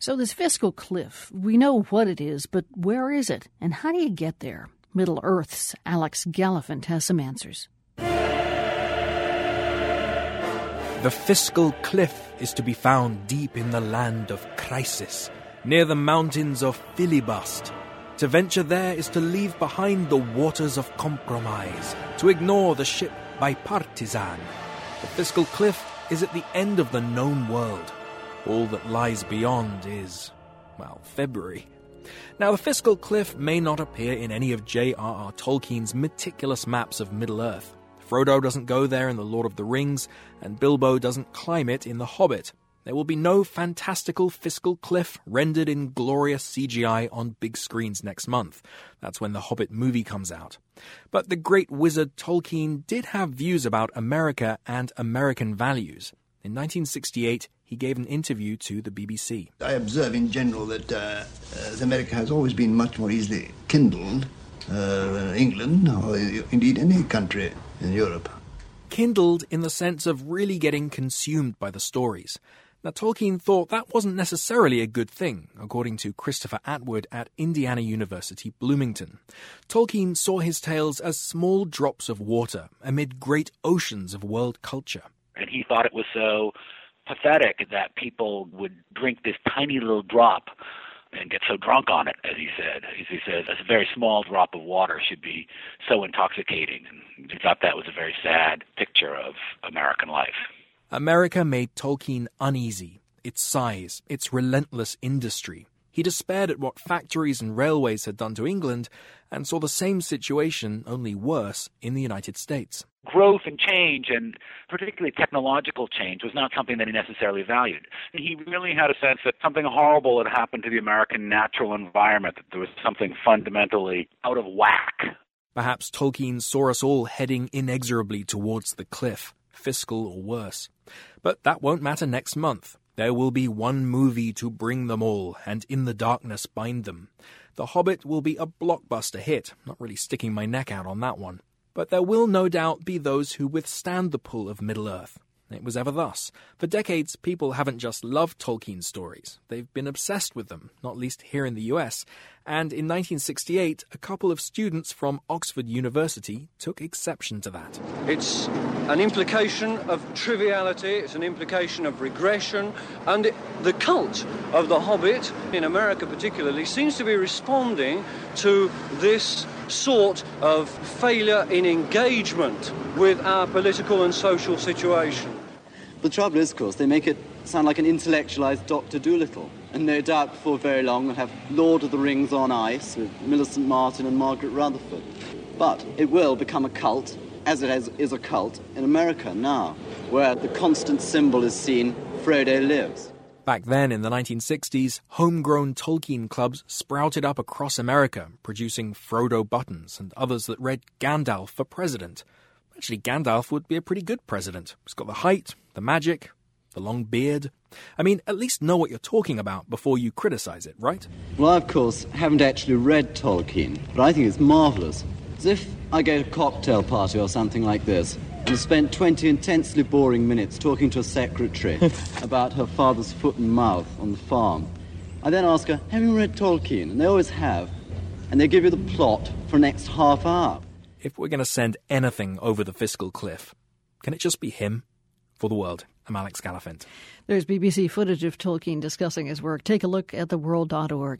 So, this fiscal cliff, we know what it is, but where is it? And how do you get there? Middle Earth's Alex Gallafent has some answers. The fiscal cliff is to be found deep in the land of crisis, near the mountains of filibust. To venture there is to leave behind the waters of compromise, to ignore the ship bipartisan. The fiscal cliff is at the end of the known world all that lies beyond is, well, February. Now, the fiscal cliff may not appear in any of J.R.R. Tolkien's meticulous maps of Middle Earth. Frodo doesn't go there in The Lord of the Rings, and Bilbo doesn't climb it in The Hobbit. There will be no fantastical fiscal cliff rendered in glorious CGI on big screens next month. That's when the Hobbit movie comes out. But the great wizard Tolkien did have views about America and American values. In 1968, he gave an interview to the BBC. I observe in general that uh, uh, America has always been much more easily kindled uh, than England, or indeed any country in Europe. Kindled in the sense of really getting consumed by the stories. Now, Tolkien thought that wasn't necessarily a good thing, according to Christopher Atwood at Indiana University Bloomington. Tolkien saw his tales as small drops of water amid great oceans of world culture. And he thought it was so pathetic that people would drink this tiny little drop and get so drunk on it, as he said. As he says, a very small drop of water should be so intoxicating. And he thought that was a very sad picture of American life. America made Tolkien uneasy. Its size, its relentless industry. He despaired at what factories and railways had done to England and saw the same situation, only worse, in the United States growth and change, and particularly technological change, was not something that he necessarily valued. He really had a sense that something horrible had happened to the American natural environment, that there was something fundamentally out of whack. Perhaps Tolkien saw us all heading inexorably towards the cliff, fiscal or worse. But that won't matter next month. There will be one movie to bring them all, and in the darkness bind them. The Hobbit will be a blockbuster hit, not really sticking my neck out on that one. But there will no doubt be those who withstand the pull of Middle Earth. It was ever thus. For decades, people haven't just loved Tolkien's stories, they've been obsessed with them, not least here in the US. And in 1968, a couple of students from Oxford University took exception to that. It's an implication of triviality, it's an implication of regression, and it, the cult of The Hobbit, in America particularly, seems to be responding to this sort of failure in engagement with our political and social situation. The trouble is, of course, they make it sound like an intellectualized Dr. Dolittle. And no doubt before very long we'll have Lord of the Rings on ice with Millicent Martin and Margaret Rutherford. But it will become a cult, as it has, is a cult in America now, where the constant symbol is seen Frodo lives. Back then, in the 1960s, homegrown Tolkien clubs sprouted up across America, producing Frodo buttons and others that read Gandalf for president. Actually, Gandalf would be a pretty good president. He's got the height, the magic, the long beard. I mean, at least know what you're talking about before you criticize it, right? Well, I, of course, haven't actually read Tolkien, but I think it's marvellous. As if I go to a cocktail party or something like this, and spent 20 intensely boring minutes talking to a secretary about her father's foot and mouth on the farm. I then ask her, Have you read Tolkien? And they always have. And they give you the plot for the next half hour. If we're going to send anything over the fiscal cliff, can it just be him? For the world, I'm Alex Gallafent. There's BBC footage of Tolkien discussing his work. Take a look at theworld.org.